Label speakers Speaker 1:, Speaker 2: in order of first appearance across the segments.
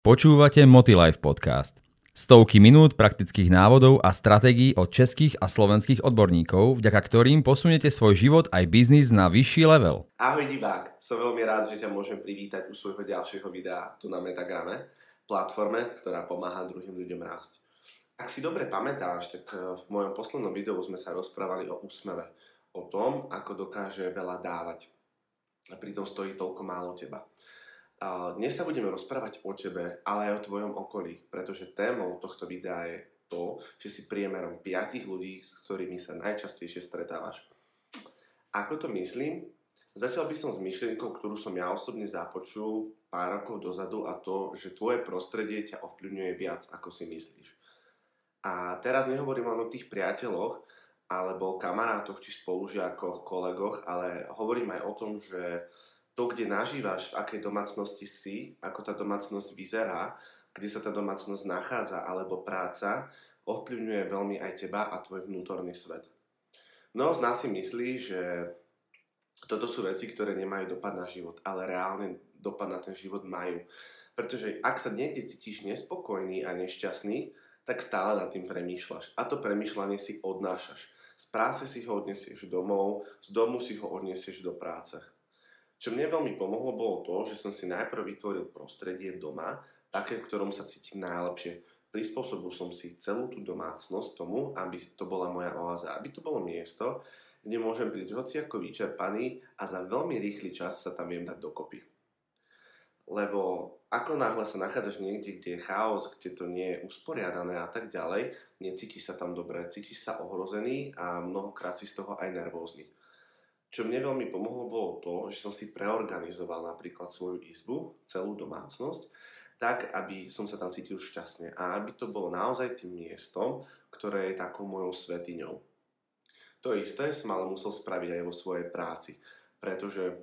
Speaker 1: Počúvate Motilife podcast. Stovky minút praktických návodov a stratégií od českých a slovenských odborníkov, vďaka ktorým posunete svoj život aj biznis na vyšší level.
Speaker 2: Ahoj divák, som veľmi rád, že ťa môžem privítať u svojho ďalšieho videa tu na Metagrame, platforme, ktorá pomáha druhým ľuďom rásť. Ak si dobre pamätáš, tak eh, v mojom poslednom videu sme sa rozprávali o úsmeve, o tom, ako dokáže veľa dávať a pritom stojí toľko málo teba. Dnes sa budeme rozprávať o tebe, ale aj o tvojom okolí, pretože témou tohto videa je to, že si priemerom 5 ľudí, s ktorými sa najčastejšie stretávaš. Ako to myslím? Začal by som s myšlienkou, ktorú som ja osobne započul pár rokov dozadu a to, že tvoje prostredie ťa ovplyvňuje viac, ako si myslíš. A teraz nehovorím len o tých priateľoch, alebo kamarátoch, či spolužiakoch, kolegoch, ale hovorím aj o tom, že to, kde nažívaš, v akej domácnosti si, ako tá domácnosť vyzerá, kde sa tá domácnosť nachádza, alebo práca, ovplyvňuje veľmi aj teba a tvoj vnútorný svet. Mnoho z nás si myslí, že toto sú veci, ktoré nemajú dopad na život, ale reálne dopad na ten život majú. Pretože ak sa niekde cítiš nespokojný a nešťastný, tak stále nad tým premýšľaš. A to premýšľanie si odnášaš. Z práce si ho odnesieš domov, z domu si ho odnesieš do práce. Čo mne veľmi pomohlo, bolo to, že som si najprv vytvoril prostredie doma, také, v ktorom sa cítim najlepšie. Prispôsobil som si celú tú domácnosť tomu, aby to bola moja oáza, aby to bolo miesto, kde môžem prísť hoci ako vyčerpaný a za veľmi rýchly čas sa tam viem dať dokopy. Lebo ako náhle sa nachádzaš niekde, kde je chaos, kde to nie je usporiadané a tak ďalej, necítiš sa tam dobre, cítiš sa ohrozený a mnohokrát si z toho aj nervózny. Čo mne veľmi pomohlo bolo to, že som si preorganizoval napríklad svoju izbu, celú domácnosť, tak, aby som sa tam cítil šťastne a aby to bolo naozaj tým miestom, ktoré je takou mojou svetiňou. To isté som ale musel spraviť aj vo svojej práci, pretože e,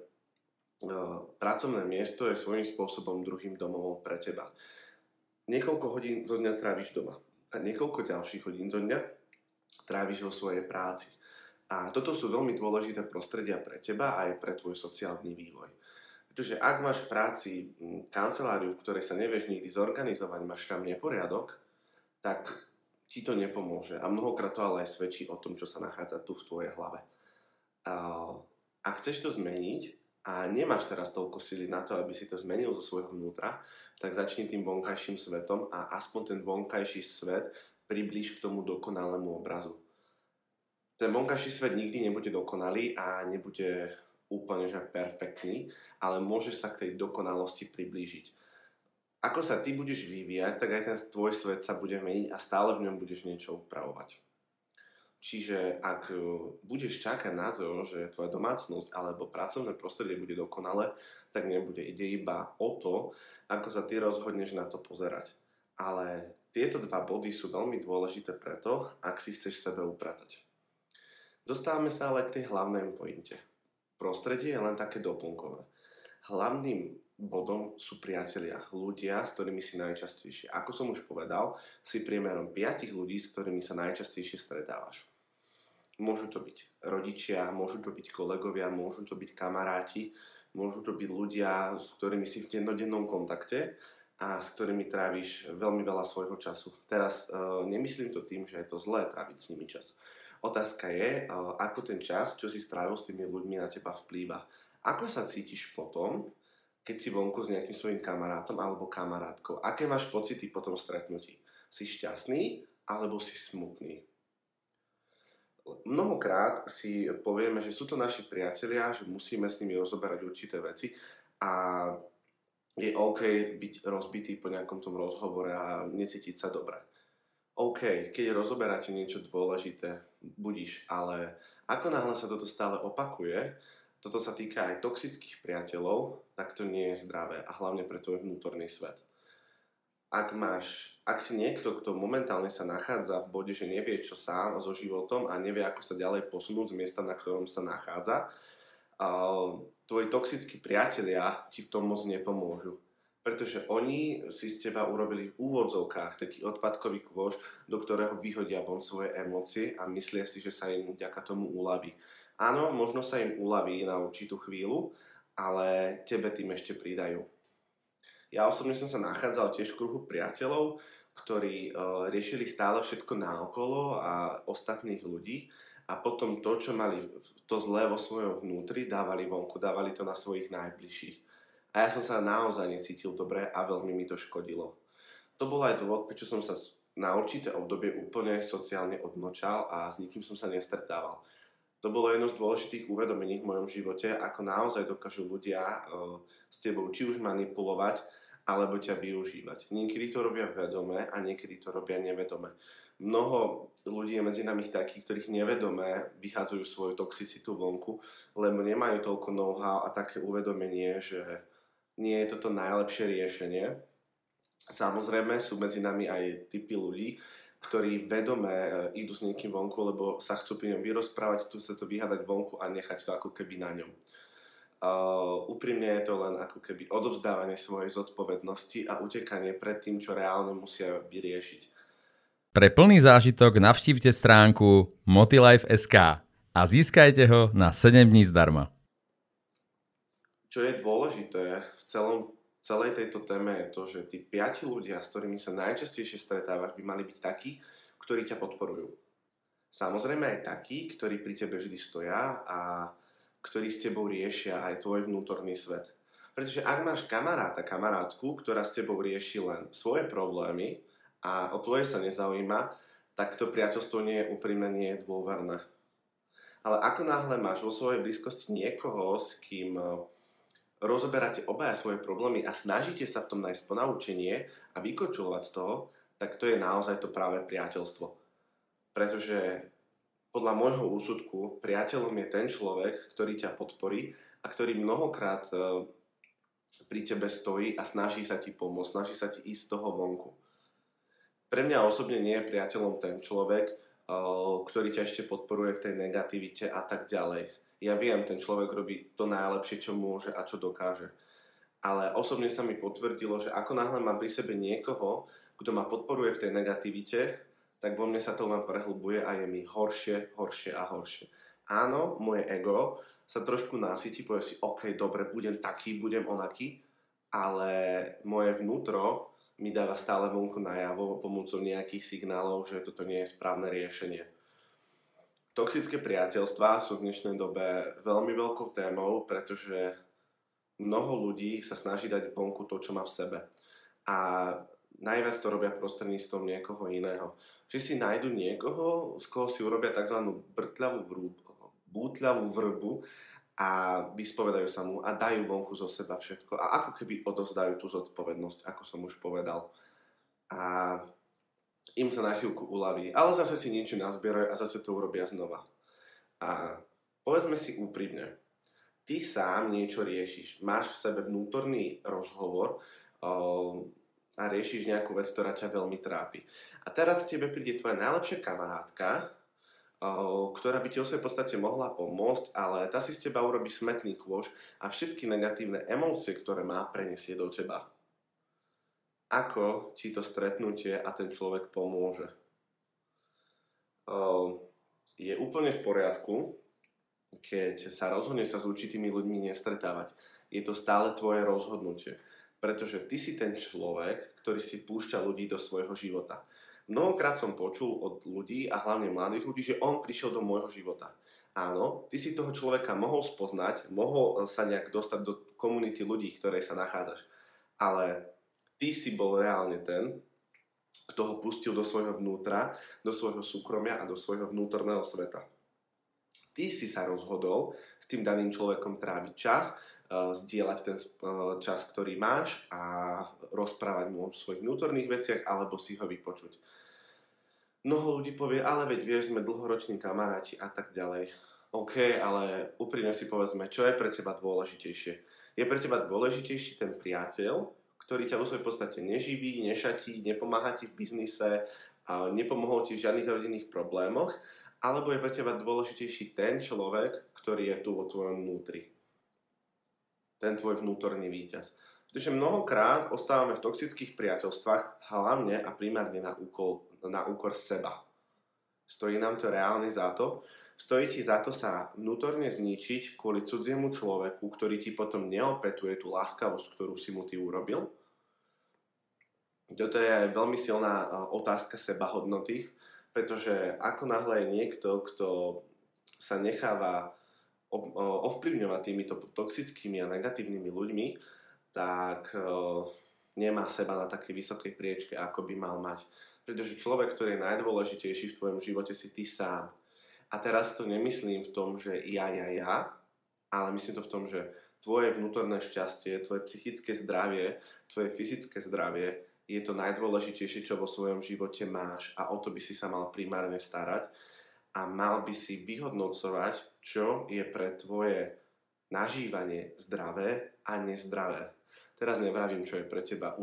Speaker 2: pracovné miesto je svojím spôsobom druhým domovom pre teba. Niekoľko hodín zo dňa tráviš doma a niekoľko ďalších hodín zo dňa tráviš vo svojej práci. A toto sú veľmi dôležité prostredia pre teba aj pre tvoj sociálny vývoj. Pretože ak máš v práci kanceláriu, v ktorej sa nevieš nikdy zorganizovať, máš tam neporiadok, tak ti to nepomôže. A mnohokrát to ale aj svedčí o tom, čo sa nachádza tu v tvojej hlave. Ak chceš to zmeniť a nemáš teraz toľko sily na to, aby si to zmenil zo svojho vnútra, tak začni tým vonkajším svetom a aspoň ten vonkajší svet priblíž k tomu dokonalému obrazu ten vonkajší svet nikdy nebude dokonalý a nebude úplne že perfektný, ale môžeš sa k tej dokonalosti priblížiť. Ako sa ty budeš vyvíjať, tak aj ten tvoj svet sa bude meniť a stále v ňom budeš niečo upravovať. Čiže ak e, budeš čakať na to, že tvoja domácnosť alebo pracovné prostredie bude dokonale, tak nebude. Ide iba o to, ako sa ty rozhodneš na to pozerať. Ale tieto dva body sú veľmi dôležité preto, ak si chceš sebe upratať. Dostávame sa ale k tej hlavnej pointe. Prostredie je len také doplnkové. Hlavným bodom sú priatelia, ľudia, s ktorými si najčastejšie. Ako som už povedal, si priemerom 5 ľudí, s ktorými sa najčastejšie stretávaš. Môžu to byť rodičia, môžu to byť kolegovia, môžu to byť kamaráti, môžu to byť ľudia, s ktorými si v dennodennom kontakte a s ktorými tráviš veľmi veľa svojho času. Teraz e, nemyslím to tým, že je to zlé tráviť s nimi čas. Otázka je, ako ten čas, čo si strávil s tými ľuďmi na teba vplýva. Ako sa cítiš potom, keď si vonku s nejakým svojim kamarátom alebo kamarátkou? Aké máš pocity po tom stretnutí? Si šťastný alebo si smutný? Mnohokrát si povieme, že sú to naši priatelia, že musíme s nimi rozoberať určité veci a je OK byť rozbitý po nejakom tom rozhovore a necítiť sa dobre. OK, keď rozoberáte niečo dôležité, budíš, ale ako náhle sa toto stále opakuje, toto sa týka aj toxických priateľov, tak to nie je zdravé a hlavne pre tvoj vnútorný svet. Ak, máš, ak si niekto, kto momentálne sa nachádza v bode, že nevie čo sám so životom a nevie ako sa ďalej posunúť z miesta, na ktorom sa nachádza, tvoji toxickí priatelia ti v tom moc nepomôžu pretože oni si z teba urobili v úvodzovkách taký odpadkový kôž, do ktorého vyhodia von svoje emócie a myslia si, že sa im vďaka tomu uľaví. Áno, možno sa im uľaví na určitú chvíľu, ale tebe tým ešte pridajú. Ja osobne som sa nachádzal tiež v kruhu priateľov, ktorí uh, riešili stále všetko naokolo a ostatných ľudí a potom to, čo mali to zlé vo svojom vnútri, dávali vonku, dávali to na svojich najbližších. A ja som sa naozaj necítil dobre a veľmi mi to škodilo. To bol aj dôvod, prečo som sa na určité obdobie úplne sociálne odnočal a s nikým som sa nestretával. To bolo jedno z dôležitých uvedomení v mojom živote, ako naozaj dokážu ľudia uh, s tebou či už manipulovať, alebo ťa využívať. Niekedy to robia vedome a niekedy to robia nevedome. Mnoho ľudí je medzi nami takých, ktorých nevedome vychádzajú svoju toxicitu vonku, lebo nemajú toľko know-how a také uvedomenie, že nie je toto najlepšie riešenie. Samozrejme sú medzi nami aj typy ľudí, ktorí vedome e, idú s niekým vonku, lebo sa chcú pri ňom vyrozprávať, tu sa to vyhádať vonku a nechať to ako keby na ňom. Uh, úprimne je to len ako keby odovzdávanie svojej zodpovednosti a utekanie pred tým, čo reálne musia vyriešiť.
Speaker 1: Pre plný zážitok navštívte stránku motilife.sk a získajte ho na 7 dní zdarma.
Speaker 2: Čo je dôležité v celom, celej tejto téme je to, že tí piati ľudia, s ktorými sa najčastejšie stretávaš, by mali byť takí, ktorí ťa podporujú. Samozrejme aj takí, ktorí pri tebe vždy stoja a ktorí s tebou riešia aj tvoj vnútorný svet. Pretože ak máš kamaráta, kamarátku, ktorá s tebou rieši len svoje problémy a o tvoje sa nezaujíma, tak to priateľstvo nie je úprimné, nie je dôverné. Ale ako náhle máš vo svojej blízkosti niekoho, s kým rozoberáte obaja svoje problémy a snažíte sa v tom nájsť ponaučenie a vykočulovať z toho, tak to je naozaj to práve priateľstvo. Pretože podľa môjho úsudku priateľom je ten človek, ktorý ťa podporí a ktorý mnohokrát e, pri tebe stojí a snaží sa ti pomôcť, snaží sa ti ísť z toho vonku. Pre mňa osobne nie je priateľom ten človek, e, ktorý ťa ešte podporuje v tej negativite a tak ďalej. Ja viem, ten človek robí to najlepšie, čo môže a čo dokáže. Ale osobne sa mi potvrdilo, že ako náhle mám pri sebe niekoho, kto ma podporuje v tej negativite, tak vo mne sa to len prehlbuje a je mi horšie, horšie a horšie. Áno, moje ego sa trošku nasytí, povie si, OK, dobre, budem taký, budem onaký, ale moje vnútro mi dáva stále vonku najavo pomocou nejakých signálov, že toto nie je správne riešenie. Toxické priateľstvá sú v dnešnej dobe veľmi veľkou témou, pretože mnoho ľudí sa snaží dať vonku to, čo má v sebe. A najviac to robia prostredníctvom niekoho iného. Že si nájdu niekoho, z koho si urobia tzv. brtľavú vrúbu, bútľavú vrbu a vyspovedajú sa mu a dajú vonku zo seba všetko a ako keby odovzdajú tú zodpovednosť, ako som už povedal. A im sa na chvíľku uľaví, ale zase si niečo nazbierajú a zase to urobia znova. A povedzme si úprimne, ty sám niečo riešiš, máš v sebe vnútorný rozhovor, a riešiš nejakú vec, ktorá ťa veľmi trápi. A teraz k tebe príde tvoja najlepšia kamarátka, ktorá by ti o svojej podstate mohla pomôcť, ale tá si z teba urobí smetný kôž a všetky negatívne emócie, ktoré má, prenesie do teba. Ako ti to stretnutie a ten človek pomôže? Je úplne v poriadku, keď sa rozhodne sa s určitými ľuďmi nestretávať. Je to stále tvoje rozhodnutie pretože ty si ten človek, ktorý si púšťa ľudí do svojho života. Mnohokrát som počul od ľudí a hlavne mladých ľudí, že on prišiel do môjho života. Áno, ty si toho človeka mohol spoznať, mohol sa nejak dostať do komunity ľudí, ktorej sa nachádzaš. Ale ty si bol reálne ten, kto ho pustil do svojho vnútra, do svojho súkromia a do svojho vnútorného sveta. Ty si sa rozhodol s tým daným človekom tráviť čas, Eh, zdieľať ten eh, čas, ktorý máš a rozprávať mu o svojich vnútorných veciach alebo si ho vypočuť. Mnoho ľudí povie, ale veď vieš, sme dlhoroční kamaráti a tak ďalej. OK, ale úprimne si povedzme, čo je pre teba dôležitejšie. Je pre teba dôležitejší ten priateľ, ktorý ťa vo svojej podstate neživí, nešatí, nepomáha ti v biznise, nepomohol ti v žiadnych rodinných problémoch, alebo je pre teba dôležitejší ten človek, ktorý je tu vo tvojom vnútri ten tvoj vnútorný víťaz. Pretože mnohokrát ostávame v toxických priateľstvách hlavne a primárne na úkol, na úkor seba. Stojí nám to reálne za to? Stojí ti za to sa vnútorne zničiť kvôli cudziemu človeku, ktorý ti potom neopetuje tú láskavosť, ktorú si mu ty urobil? Toto je aj veľmi silná otázka sebahodnoty, pretože ako náhle je niekto, kto sa necháva ovplyvňovať týmito toxickými a negatívnymi ľuďmi, tak nemá seba na takej vysokej priečke, ako by mal mať. Pretože človek, ktorý je najdôležitejší v tvojom živote, si ty sám. A teraz to nemyslím v tom, že ja, ja, ja, ale myslím to v tom, že tvoje vnútorné šťastie, tvoje psychické zdravie, tvoje fyzické zdravie je to najdôležitejšie, čo vo svojom živote máš a o to by si sa mal primárne starať a mal by si vyhodnocovať, čo je pre tvoje nažívanie zdravé a nezdravé. Teraz nevravím, čo je pre teba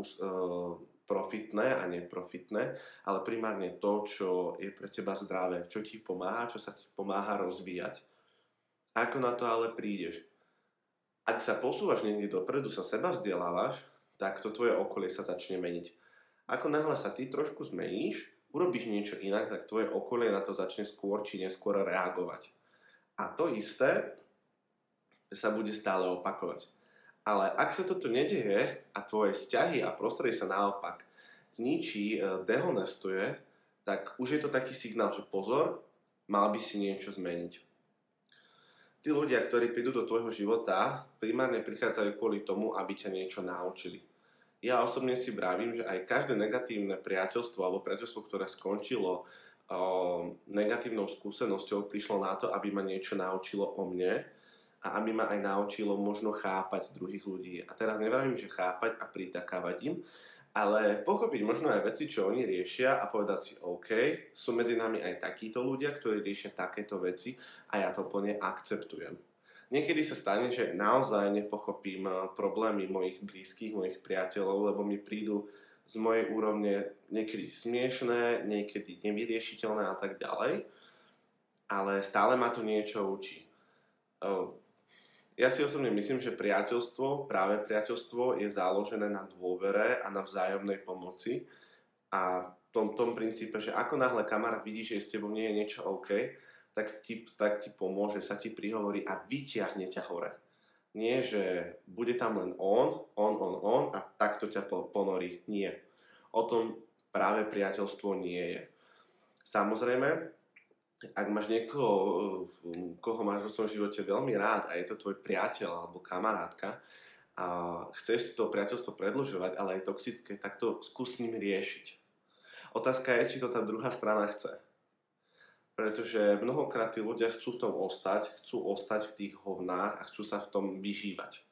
Speaker 2: profitné a neprofitné, ale primárne to, čo je pre teba zdravé, čo ti pomáha, čo sa ti pomáha rozvíjať. Ako na to ale prídeš? Ak sa posúvaš niekde dopredu, sa seba vzdelávaš, tak to tvoje okolie sa začne meniť. Ako náhle sa ty trošku zmeníš, urobíš niečo inak, tak tvoje okolie na to začne skôr či neskôr reagovať. A to isté sa bude stále opakovať. Ale ak sa toto nedeje a tvoje vzťahy a prostredie sa naopak ničí, e, dehonestuje, tak už je to taký signál, že pozor, mal by si niečo zmeniť tí ľudia, ktorí prídu do tvojho života, primárne prichádzajú kvôli tomu, aby ťa niečo naučili. Ja osobne si vravím, že aj každé negatívne priateľstvo alebo priateľstvo, ktoré skončilo o, negatívnou skúsenosťou, prišlo na to, aby ma niečo naučilo o mne a aby ma aj naučilo možno chápať druhých ľudí. A teraz nevravím, že chápať a pritakávať im, ale pochopiť možno aj veci, čo oni riešia a povedať si, OK, sú medzi nami aj takíto ľudia, ktorí riešia takéto veci a ja to plne akceptujem. Niekedy sa stane, že naozaj nepochopím eh, problémy mojich blízkych, mojich priateľov, lebo mi prídu z mojej úrovne niekedy smiešné, niekedy nevyriešiteľné a tak ďalej, ale stále ma to niečo učí. Ja si osobne myslím, že priateľstvo, práve priateľstvo je založené na dôvere a na vzájomnej pomoci a v tom, tom princípe, že ako náhle kamarát vidí, že s tebou nie je niečo OK, tak ti, tak ti pomôže, sa ti prihovorí a vyťahne ťa hore. Nie, že bude tam len on, on, on, on a takto ťa ponorí. Nie. O tom práve priateľstvo nie je. Samozrejme, ak máš niekoho, koho máš vo svojom živote veľmi rád a je to tvoj priateľ alebo kamarátka a chceš to priateľstvo predlžovať, ale je toxické, tak to skús s ním riešiť. Otázka je, či to tá druhá strana chce. Pretože mnohokrát tí ľudia chcú v tom ostať, chcú ostať v tých hovnách a chcú sa v tom vyžívať.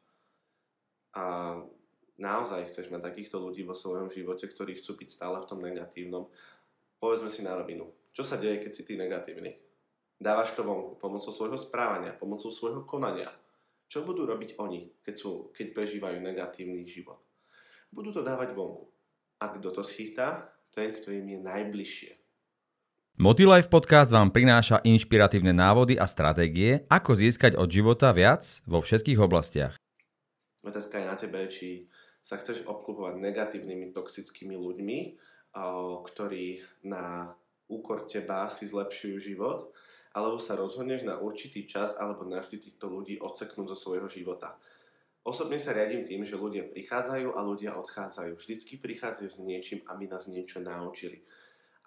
Speaker 2: A naozaj chceš mať takýchto ľudí vo svojom živote, ktorí chcú byť stále v tom negatívnom, povedzme si na rovinu čo sa deje, keď si ty negatívny? Dávaš to vonku pomocou svojho správania, pomocou svojho konania. Čo budú robiť oni, keď, sú, keď prežívajú negatívny život? Budú to dávať vonku. A kto to schýta? Ten, kto im je najbližšie.
Speaker 1: Motilife podcast vám prináša inšpiratívne návody a stratégie, ako získať od života viac vo všetkých oblastiach.
Speaker 2: Otázka je na tebe, či sa chceš obklupovať negatívnymi, toxickými ľuďmi, ktorí na úkor teba si zlepšujú život, alebo sa rozhodneš na určitý čas alebo navždy týchto ľudí odseknúť zo svojho života. Osobne sa riadím tým, že ľudia prichádzajú a ľudia odchádzajú. Vždycky prichádzajú s niečím, aby nás niečo naučili.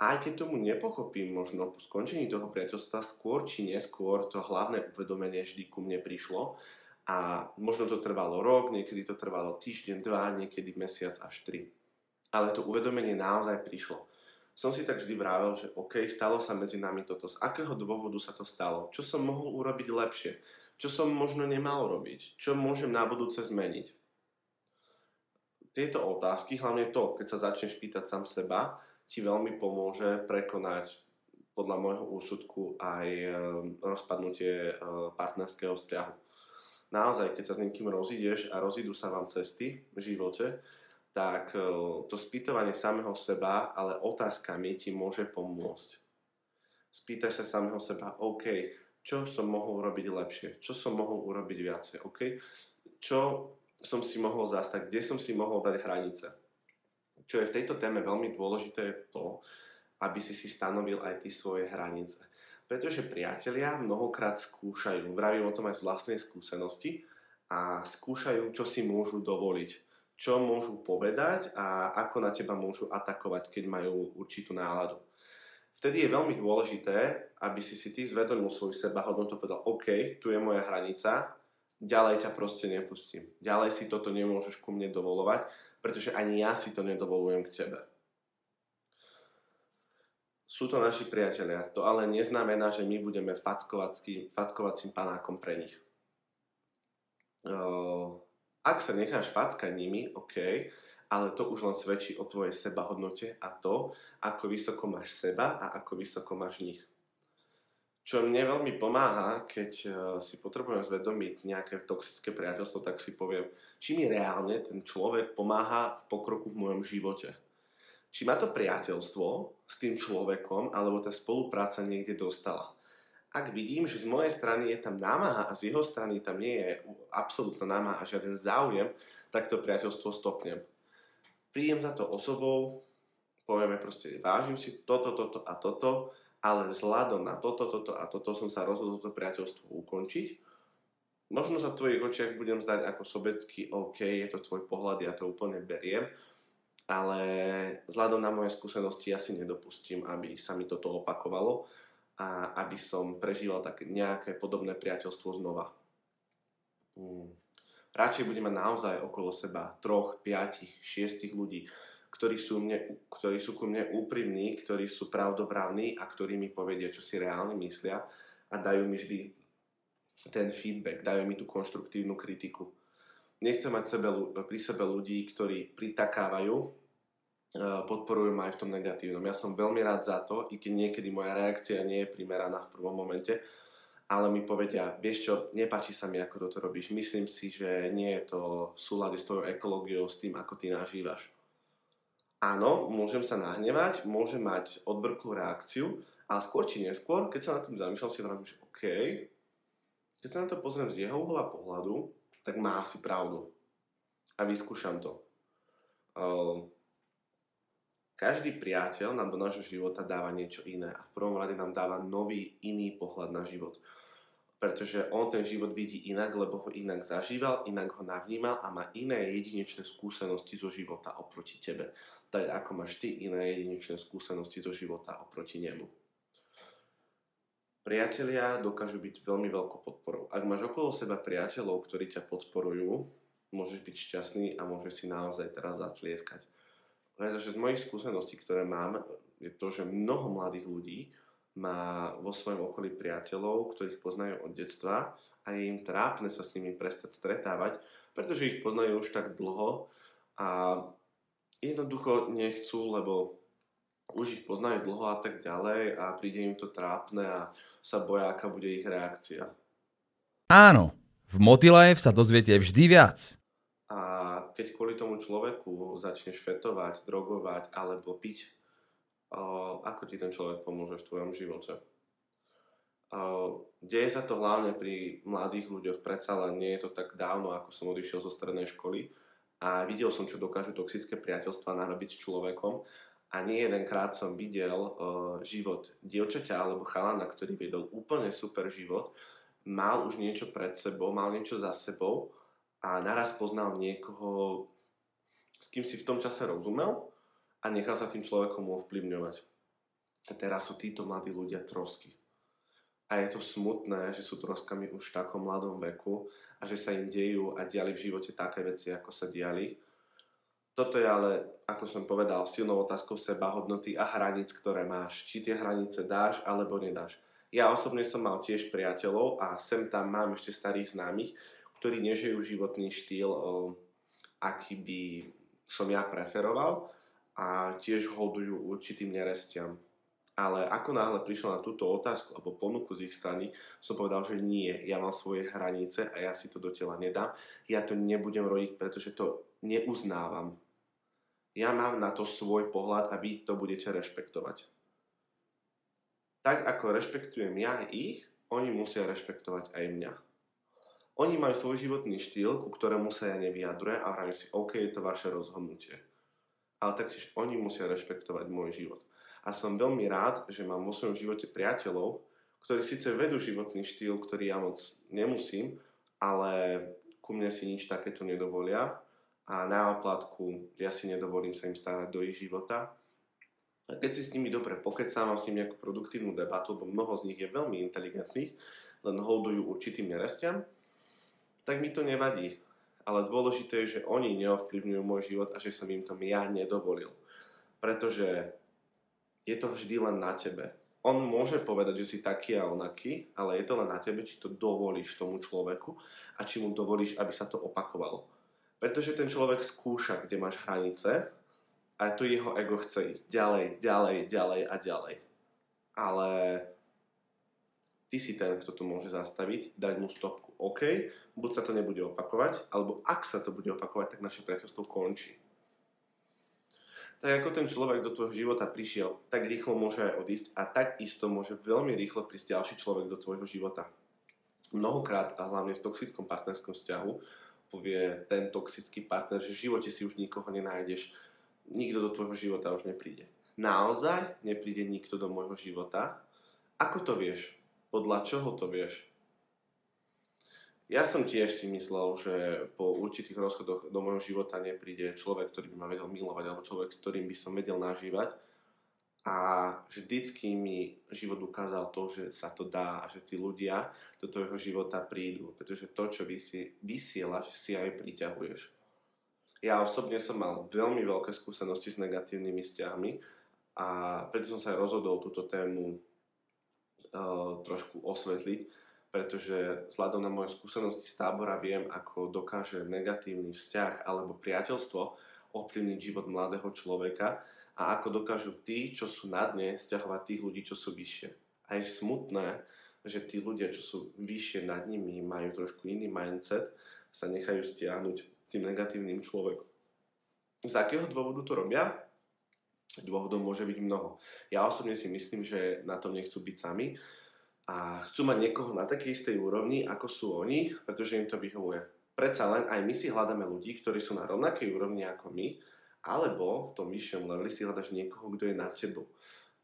Speaker 2: A aj keď tomu nepochopím možno po skončení toho priateľstva, skôr či neskôr to hlavné uvedomenie vždy ku mne prišlo a možno to trvalo rok, niekedy to trvalo týždeň, dva, niekedy mesiac až tri. Ale to uvedomenie naozaj prišlo som si tak vždy vravel, že OK, stalo sa medzi nami toto. Z akého dôvodu sa to stalo? Čo som mohol urobiť lepšie? Čo som možno nemal robiť? Čo môžem na budúce zmeniť? Tieto otázky, hlavne to, keď sa začneš pýtať sám seba, ti veľmi pomôže prekonať podľa môjho úsudku aj e, rozpadnutie e, partnerského vzťahu. Naozaj, keď sa s niekým rozídeš a rozídu sa vám cesty v živote, tak e, to spýtovanie samého seba, ale otázkami ti môže pomôcť. Spýtaj sa samého seba, OK, čo som mohol urobiť lepšie, čo som mohol urobiť viacej, OK, čo som si mohol zastať, kde som si mohol dať hranice. Čo je v tejto téme veľmi dôležité je to, aby si si stanovil aj ty svoje hranice. Pretože priatelia mnohokrát skúšajú, vravím o tom aj z vlastnej skúsenosti, a skúšajú, čo si môžu dovoliť čo môžu povedať a ako na teba môžu atakovať, keď majú určitú náladu. Vtedy je veľmi dôležité, aby si si ty zvedomil svoju sebahodnotu a povedal, OK, tu je moja hranica, ďalej ťa proste nepustím. Ďalej si toto nemôžeš ku mne dovolovať, pretože ani ja si to nedovolujem k tebe. Sú to naši priatelia. To ale neznamená, že my budeme fackovacím panákom pre nich. Ak sa necháš fackať nimi, OK, ale to už len svedčí o tvojej sebahodnote a to, ako vysoko máš seba a ako vysoko máš nich. Čo mne veľmi pomáha, keď si potrebujem zvedomiť nejaké toxické priateľstvo, tak si poviem, či mi reálne ten človek pomáha v pokroku v mojom živote či ma to priateľstvo s tým človekom alebo tá spolupráca niekde dostala. Ak vidím, že z mojej strany je tam námaha a z jeho strany tam nie je absolútna námaha a žiaden záujem, tak to priateľstvo stopnem. Príjem za to osobou, povieme proste, vážim si toto, toto a toto, ale vzhľadom na toto, toto a toto som sa rozhodol to priateľstvo ukončiť. Možno sa v tvojich očiach budem zdať ako sobecký, OK, je to tvoj pohľad, ja to úplne beriem, ale vzhľadom na moje skúsenosti ja si nedopustím, aby sa mi toto opakovalo a aby som prežíval také nejaké podobné priateľstvo znova. Hmm. Radšej budem mať naozaj okolo seba troch, piatich, šiestich ľudí, ktorí sú, mne, ktorí sú ku mne úprimní, ktorí sú pravdoprávni a ktorí mi povedia, čo si reálne myslia a dajú mi vždy ten feedback, dajú mi tú konštruktívnu kritiku nechcem mať sebe, pri sebe ľudí, ktorí pritakávajú, podporujú ma aj v tom negatívnom. Ja som veľmi rád za to, i keď niekedy moja reakcia nie je primeraná v prvom momente, ale mi povedia, vieš čo, nepáči sa mi, ako toto robíš. Myslím si, že nie je to v súlade s tvojou ekológiou, s tým, ako ty nažívaš. Áno, môžem sa nahnevať, môžem mať odbrklú reakciu, ale skôr či neskôr, keď sa na tým zamýšľam, si hovorím, že OK, keď sa na to pozriem z jeho uhla pohľadu, tak má asi pravdu. A vyskúšam to. Ehm, každý priateľ nám do nášho života dáva niečo iné a v prvom rade nám dáva nový, iný pohľad na život. Pretože on ten život vidí inak, lebo ho inak zažíval, inak ho navnímal a má iné jedinečné skúsenosti zo života oproti tebe. Tak ako máš ty iné jedinečné skúsenosti zo života oproti nemu. Priatelia dokážu byť veľmi veľkou podporou. Ak máš okolo seba priateľov, ktorí ťa podporujú, môžeš byť šťastný a môžeš si naozaj teraz zatlieskať. Pretože z mojich skúseností, ktoré mám, je to, že mnoho mladých ľudí má vo svojom okolí priateľov, ktorých poznajú od detstva a je im trápne sa s nimi prestať stretávať, pretože ich poznajú už tak dlho a jednoducho nechcú, lebo už ich poznajú dlho a tak ďalej a príde im to trápne a sa boja, aká bude ich reakcia.
Speaker 1: Áno, v Motilife sa dozviete vždy viac.
Speaker 2: A keď kvôli tomu človeku začneš fetovať, drogovať alebo piť, ako ti ten človek pomôže v tvojom živote? Deje sa to hlavne pri mladých ľuďoch, predsa len nie je to tak dávno, ako som odišiel zo strednej školy a videl som, čo dokážu toxické priateľstva narobiť s človekom a nie jedenkrát som videl život dievčaťa alebo chalana, ktorý vedol úplne super život, mal už niečo pred sebou, mal niečo za sebou a naraz poznal niekoho, s kým si v tom čase rozumel a nechal sa tým človekom ovplyvňovať. A teraz sú títo mladí ľudia trosky. A je to smutné, že sú troskami už v takom mladom veku a že sa im dejú a diali v živote také veci, ako sa diali toto je ale, ako som povedal, silnou otázkou seba hodnoty a hraníc, ktoré máš. Či tie hranice dáš alebo nedáš. Ja osobne som mal tiež priateľov a sem tam mám ešte starých známych, ktorí nežijú životný štýl, aký by som ja preferoval a tiež hodujú určitým nerestiam. Ale ako náhle prišiel na túto otázku alebo ponuku z ich strany, som povedal, že nie, ja mám svoje hranice a ja si to do tela nedám. Ja to nebudem robiť, pretože to neuznávam ja mám na to svoj pohľad a vy to budete rešpektovať. Tak ako rešpektujem ja ich, oni musia rešpektovať aj mňa. Oni majú svoj životný štýl, ku ktorému sa ja nevyjadrujem a hovorím si, OK, je to vaše rozhodnutie. Ale taktiež oni musia rešpektovať môj život. A som veľmi rád, že mám vo svojom živote priateľov, ktorí síce vedú životný štýl, ktorý ja moc nemusím, ale ku mne si nič takéto nedovolia a na oplatku ja si nedovolím sa im starať do ich života. A keď si s nimi dobre pokecám, mám s nimi nejakú produktívnu debatu, lebo mnoho z nich je veľmi inteligentných, len holdujú určitým nerestiam, tak mi to nevadí. Ale dôležité je, že oni neovplyvňujú môj život a že som im to ja nedovolil. Pretože je to vždy len na tebe. On môže povedať, že si taký a onaký, ale je to len na tebe, či to dovolíš tomu človeku a či mu dovolíš, aby sa to opakovalo. Pretože ten človek skúša, kde máš hranice a to jeho ego chce ísť ďalej, ďalej, ďalej a ďalej. Ale ty si ten, kto to môže zastaviť, dať mu stopku. OK, buď sa to nebude opakovať, alebo ak sa to bude opakovať, tak naše priateľstvo končí tak ako ten človek do tvojho života prišiel, tak rýchlo môže aj odísť a takisto môže veľmi rýchlo prísť ďalší človek do tvojho života. Mnohokrát a hlavne v toxickom partnerskom vzťahu povie ten toxický partner, že v živote si už nikoho nenájdeš, nikto do tvojho života už nepríde. Naozaj nepríde nikto do môjho života? Ako to vieš? Podľa čoho to vieš? Ja som tiež si myslel, že po určitých rozchodoch do môjho života nepríde človek, ktorý by ma vedel milovať, alebo človek, s ktorým by som vedel nažívať. A vždycky mi život ukázal to, že sa to dá a že tí ľudia do tvojho života prídu. Pretože to, čo vysielaš, si aj priťahuješ. Ja osobne som mal veľmi veľké skúsenosti s negatívnymi vzťahmi a preto som sa aj rozhodol túto tému uh, trošku osvetliť, pretože vzhľadom na moje skúsenosti z tábora viem, ako dokáže negatívny vzťah alebo priateľstvo ovplyvniť život mladého človeka a ako dokážu tí, čo sú na dne, stiahovať tých ľudí, čo sú vyššie. A je smutné, že tí ľudia, čo sú vyššie nad nimi, majú trošku iný mindset, sa nechajú stiahnuť tým negatívnym človekom. Z akého dôvodu to robia? Dôvodom môže byť mnoho. Ja osobne si myslím, že na tom nechcú byť sami, a chcú mať niekoho na takej istej úrovni, ako sú oni, pretože im to vyhovuje. Predsa len aj my si hľadáme ľudí, ktorí sú na rovnakej úrovni ako my, alebo v tom vyššom leveli si hľadaš niekoho, kto je nad tebou.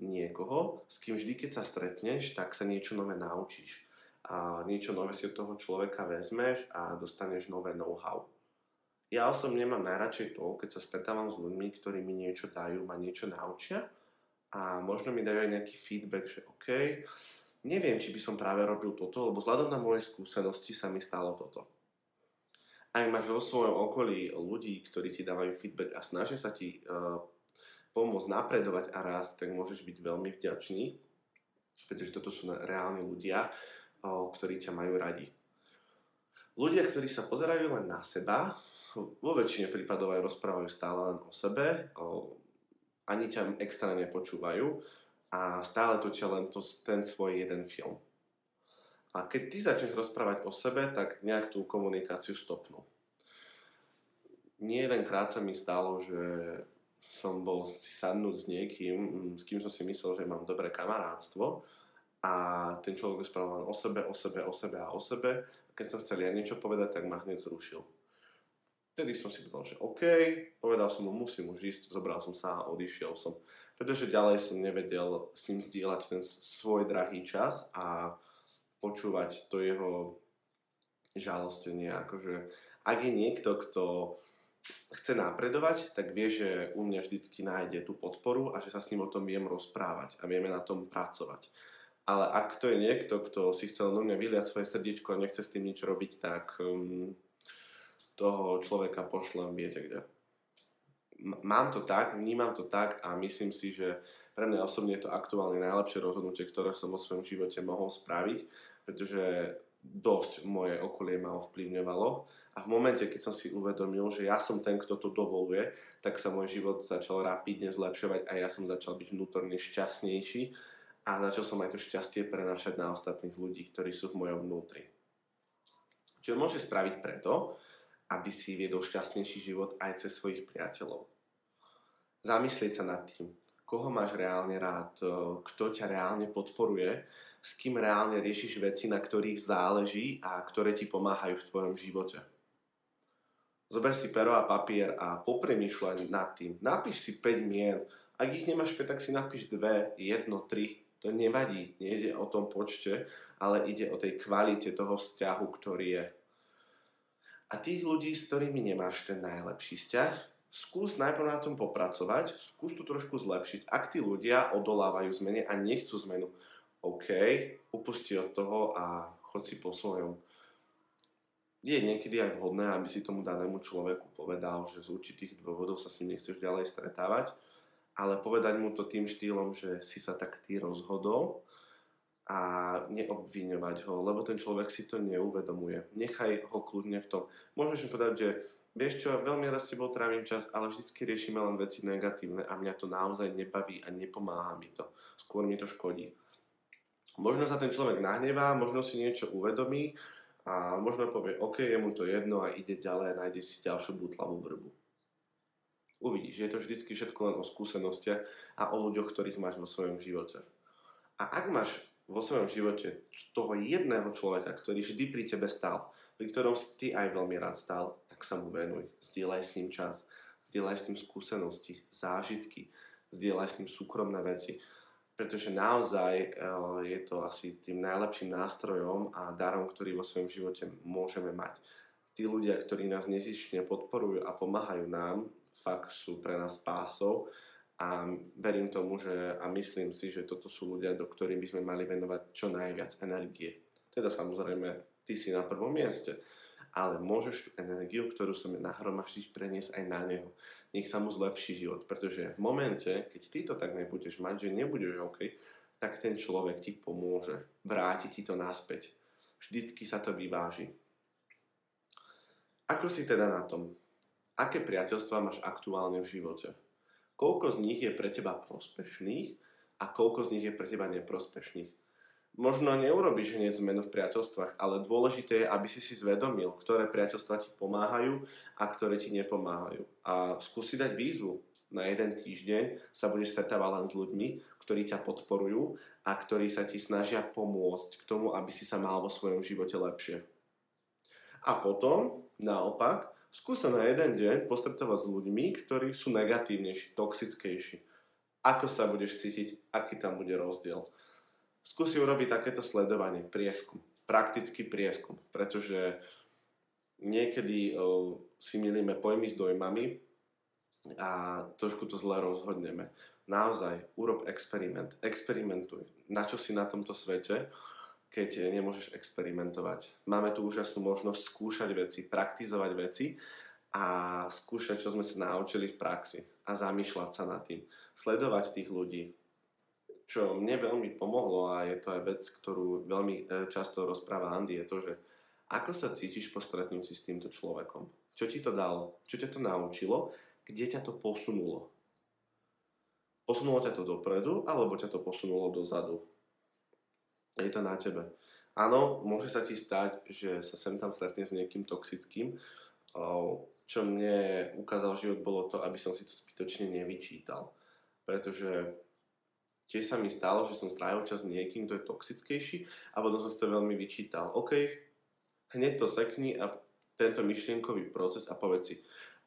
Speaker 2: Niekoho, s kým vždy, keď sa stretneš, tak sa niečo nové naučíš. A niečo nové si od toho človeka vezmeš a dostaneš nové know-how. Ja osobne mám najradšej to, keď sa stretávam s ľuďmi, ktorí mi niečo dajú, ma niečo naučia a možno mi dajú aj nejaký feedback, že OK, neviem, či by som práve robil toto, lebo vzhľadom na moje skúsenosti sa mi stalo toto. Ak máš vo svojom okolí ľudí, ktorí ti dávajú feedback a snažia sa ti uh, pomôcť napredovať a rásť, tak môžeš byť veľmi vďačný, pretože toto sú reálni ľudia, uh, ktorí ťa majú radi. Ľudia, ktorí sa pozerajú len na seba, vo väčšine prípadov aj rozprávajú stále len o sebe, uh, ani ťa extra nepočúvajú, a stále točia len to, ten svoj jeden film. A keď ty začneš rozprávať o sebe, tak nejak tú komunikáciu stopnú. Nie jedenkrát sa mi stalo, že som bol si sadnúť s niekým, mm, s kým som si myslel, že mám dobré kamarátstvo a ten človek rozprával o sebe, o sebe, o sebe a o sebe. Keď som chcel ja niečo povedať, tak ma hneď zrušil. Vtedy som si povedal, že OK, povedal som mu, musím už ísť, zobral som sa a odišiel som pretože ďalej som nevedel s ním zdieľať ten svoj drahý čas a počúvať to jeho žalostenie. Akože, ak je niekto, kto chce napredovať, tak vie, že u mňa vždycky nájde tú podporu a že sa s ním o tom viem rozprávať a vieme na tom pracovať. Ale ak to je niekto, kto si chcel do mňa vyliať svoje srdiečko a nechce s tým nič robiť, tak um, toho človeka pošlem, viete kde mám to tak, vnímam to tak a myslím si, že pre mňa osobne je to aktuálne najlepšie rozhodnutie, ktoré som vo svojom živote mohol spraviť, pretože dosť moje okolie ma ovplyvňovalo a v momente, keď som si uvedomil, že ja som ten, kto to dovoluje, tak sa môj život začal rapidne zlepšovať a ja som začal byť vnútorne šťastnejší a začal som aj to šťastie prenášať na ostatných ľudí, ktorí sú v mojom vnútri. Čo môže spraviť preto, aby si viedol šťastnejší život aj cez svojich priateľov zamyslieť sa nad tým, koho máš reálne rád, e, kto ťa reálne podporuje, s kým reálne riešiš veci, na ktorých záleží a ktoré ti pomáhajú v tvojom živote. Zober si pero a papier a popremýšľaj nad tým. Napíš si 5 mien. Ak ich nemáš 5, tak si napíš 2, 1, 3. To nevadí. Nejde o tom počte, ale ide o tej kvalite toho vzťahu, ktorý je. A tých ľudí, s ktorými nemáš ten najlepší vzťah, skús najprv na tom popracovať, skús to trošku zlepšiť. Ak tí ľudia odolávajú zmene a nechcú zmenu, OK, upusti od toho a chod si po svojom. Je niekedy aj vhodné, aby si tomu danému človeku povedal, že z určitých dôvodov sa s ním nechceš ďalej stretávať, ale povedať mu to tým štýlom, že si sa tak ty rozhodol a neobviňovať ho, lebo ten človek si to neuvedomuje. Nechaj ho kľudne v tom. Môžeš mu povedať, že vieš čo, veľmi raz s tebou trávim čas, ale vždycky riešime len veci negatívne a mňa to naozaj nebaví a nepomáha mi to. Skôr mi to škodí. Možno sa ten človek nahnevá, možno si niečo uvedomí a možno povie, OK, je mu to jedno a ide ďalej a nájde si ďalšiu butlavú vrbu. Uvidíš, je to vždycky všetko len o skúsenostiach a o ľuďoch, ktorých máš vo svojom živote. A ak máš vo svojom živote toho jedného človeka, ktorý vždy pri tebe stal, pri ktorom si ty aj veľmi rád stal, tak sa mu venuj. Zdieľaj s ním čas, zdieľaj s ním skúsenosti, zážitky, zdieľaj s ním súkromné veci pretože naozaj eh, je to asi tým najlepším nástrojom a darom, ktorý vo svojom živote môžeme mať. Tí ľudia, ktorí nás nezišne podporujú a pomáhajú nám, fakt sú pre nás pásou a verím tomu, že a myslím si, že toto sú ľudia, do ktorých by sme mali venovať čo najviac energie. Teda samozrejme, ty si na prvom mieste ale môžeš tú energiu, ktorú sa nahromaždiť, preniesť aj na neho. Nech sa mu zlepší život, pretože v momente, keď ty to tak nebudeš mať, že nebudeš OK, tak ten človek ti pomôže, vráti ti to naspäť. Vždycky sa to vyváži. Ako si teda na tom? Aké priateľstva máš aktuálne v živote? Koľko z nich je pre teba prospešných a koľko z nich je pre teba neprospešných? Možno neurobiš hneď zmenu v priateľstvách, ale dôležité je, aby si si zvedomil, ktoré priateľstva ti pomáhajú a ktoré ti nepomáhajú. A skúsi dať výzvu. Na jeden týždeň sa budeš stretávať len s ľuďmi, ktorí ťa podporujú a ktorí sa ti snažia pomôcť k tomu, aby si sa mal vo svojom živote lepšie. A potom, naopak, skúsa na jeden deň postretávať s ľuďmi, ktorí sú negatívnejší, toxickejší. Ako sa budeš cítiť, aký tam bude rozdiel. Skúsi urobiť takéto sledovanie, prieskum, praktický prieskum, pretože niekedy uh, si milíme pojmy s dojmami a trošku to zle rozhodneme. Naozaj, urob experiment, experimentuj. Na čo si na tomto svete, keď nemôžeš experimentovať. Máme tu úžasnú možnosť skúšať veci, praktizovať veci a skúšať, čo sme sa naučili v praxi a zamýšľať sa nad tým. Sledovať tých ľudí, čo mne veľmi pomohlo a je to aj vec, ktorú veľmi e, často rozpráva Andy, je to, že ako sa cítiš po stretnutí s týmto človekom? Čo ti to dalo? Čo ťa to naučilo? Kde ťa to posunulo? Posunulo ťa to dopredu alebo ťa to posunulo dozadu? Je to na tebe. Áno, môže sa ti stať, že sa sem tam stretne s niekým toxickým. Čo mne ukázal život bolo to, aby som si to zbytočne nevyčítal. Pretože tiež sa mi stalo, že som strávil čas niekým, kto je toxickejší a potom som si to veľmi vyčítal. OK, hneď to sekni a tento myšlienkový proces a povedz si,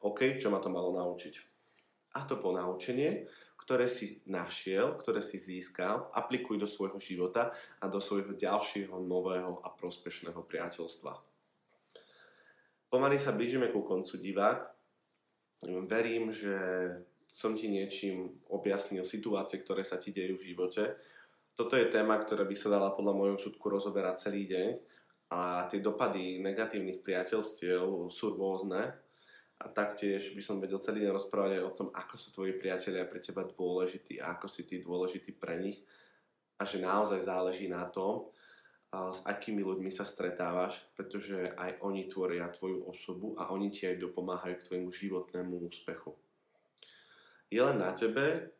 Speaker 2: OK, čo ma to malo naučiť. A to ponaučenie, ktoré si našiel, ktoré si získal, aplikuj do svojho života a do svojho ďalšieho nového a prospešného priateľstva. Pomaly sa blížime ku koncu divák. Verím, že som ti niečím objasnil situácie, ktoré sa ti dejú v živote. Toto je téma, ktorá by sa dala podľa môjho súdku rozoberať celý deň. A tie dopady negatívnych priateľstiev sú rôzne. A taktiež by som vedel celý deň rozprávať aj o tom, ako sú tvoji priatelia pre teba dôležití a ako si ty dôležitý pre nich. A že naozaj záleží na tom, s akými ľuďmi sa stretávaš, pretože aj oni tvoria tvoju osobu a oni ti aj dopomáhajú k tvojmu životnému úspechu je len na tebe,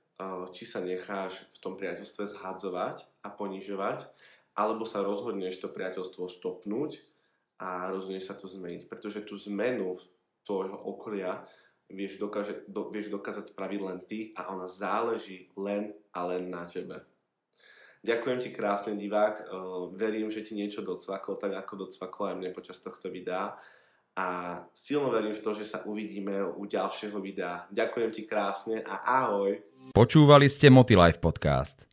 Speaker 2: či sa necháš v tom priateľstve zhadzovať a ponižovať, alebo sa rozhodneš to priateľstvo stopnúť a rozhodneš sa to zmeniť. Pretože tú zmenu tvojho okolia vieš, dokáže, do, vieš dokázať spraviť len ty a ona záleží len a len na tebe. Ďakujem ti krásne divák, verím, že ti niečo docvaklo, tak ako docvaklo aj mne počas tohto videa a silno verím v to, že sa uvidíme u ďalšieho videa. Ďakujem ti krásne a ahoj.
Speaker 1: Počúvali ste Motilife podcast.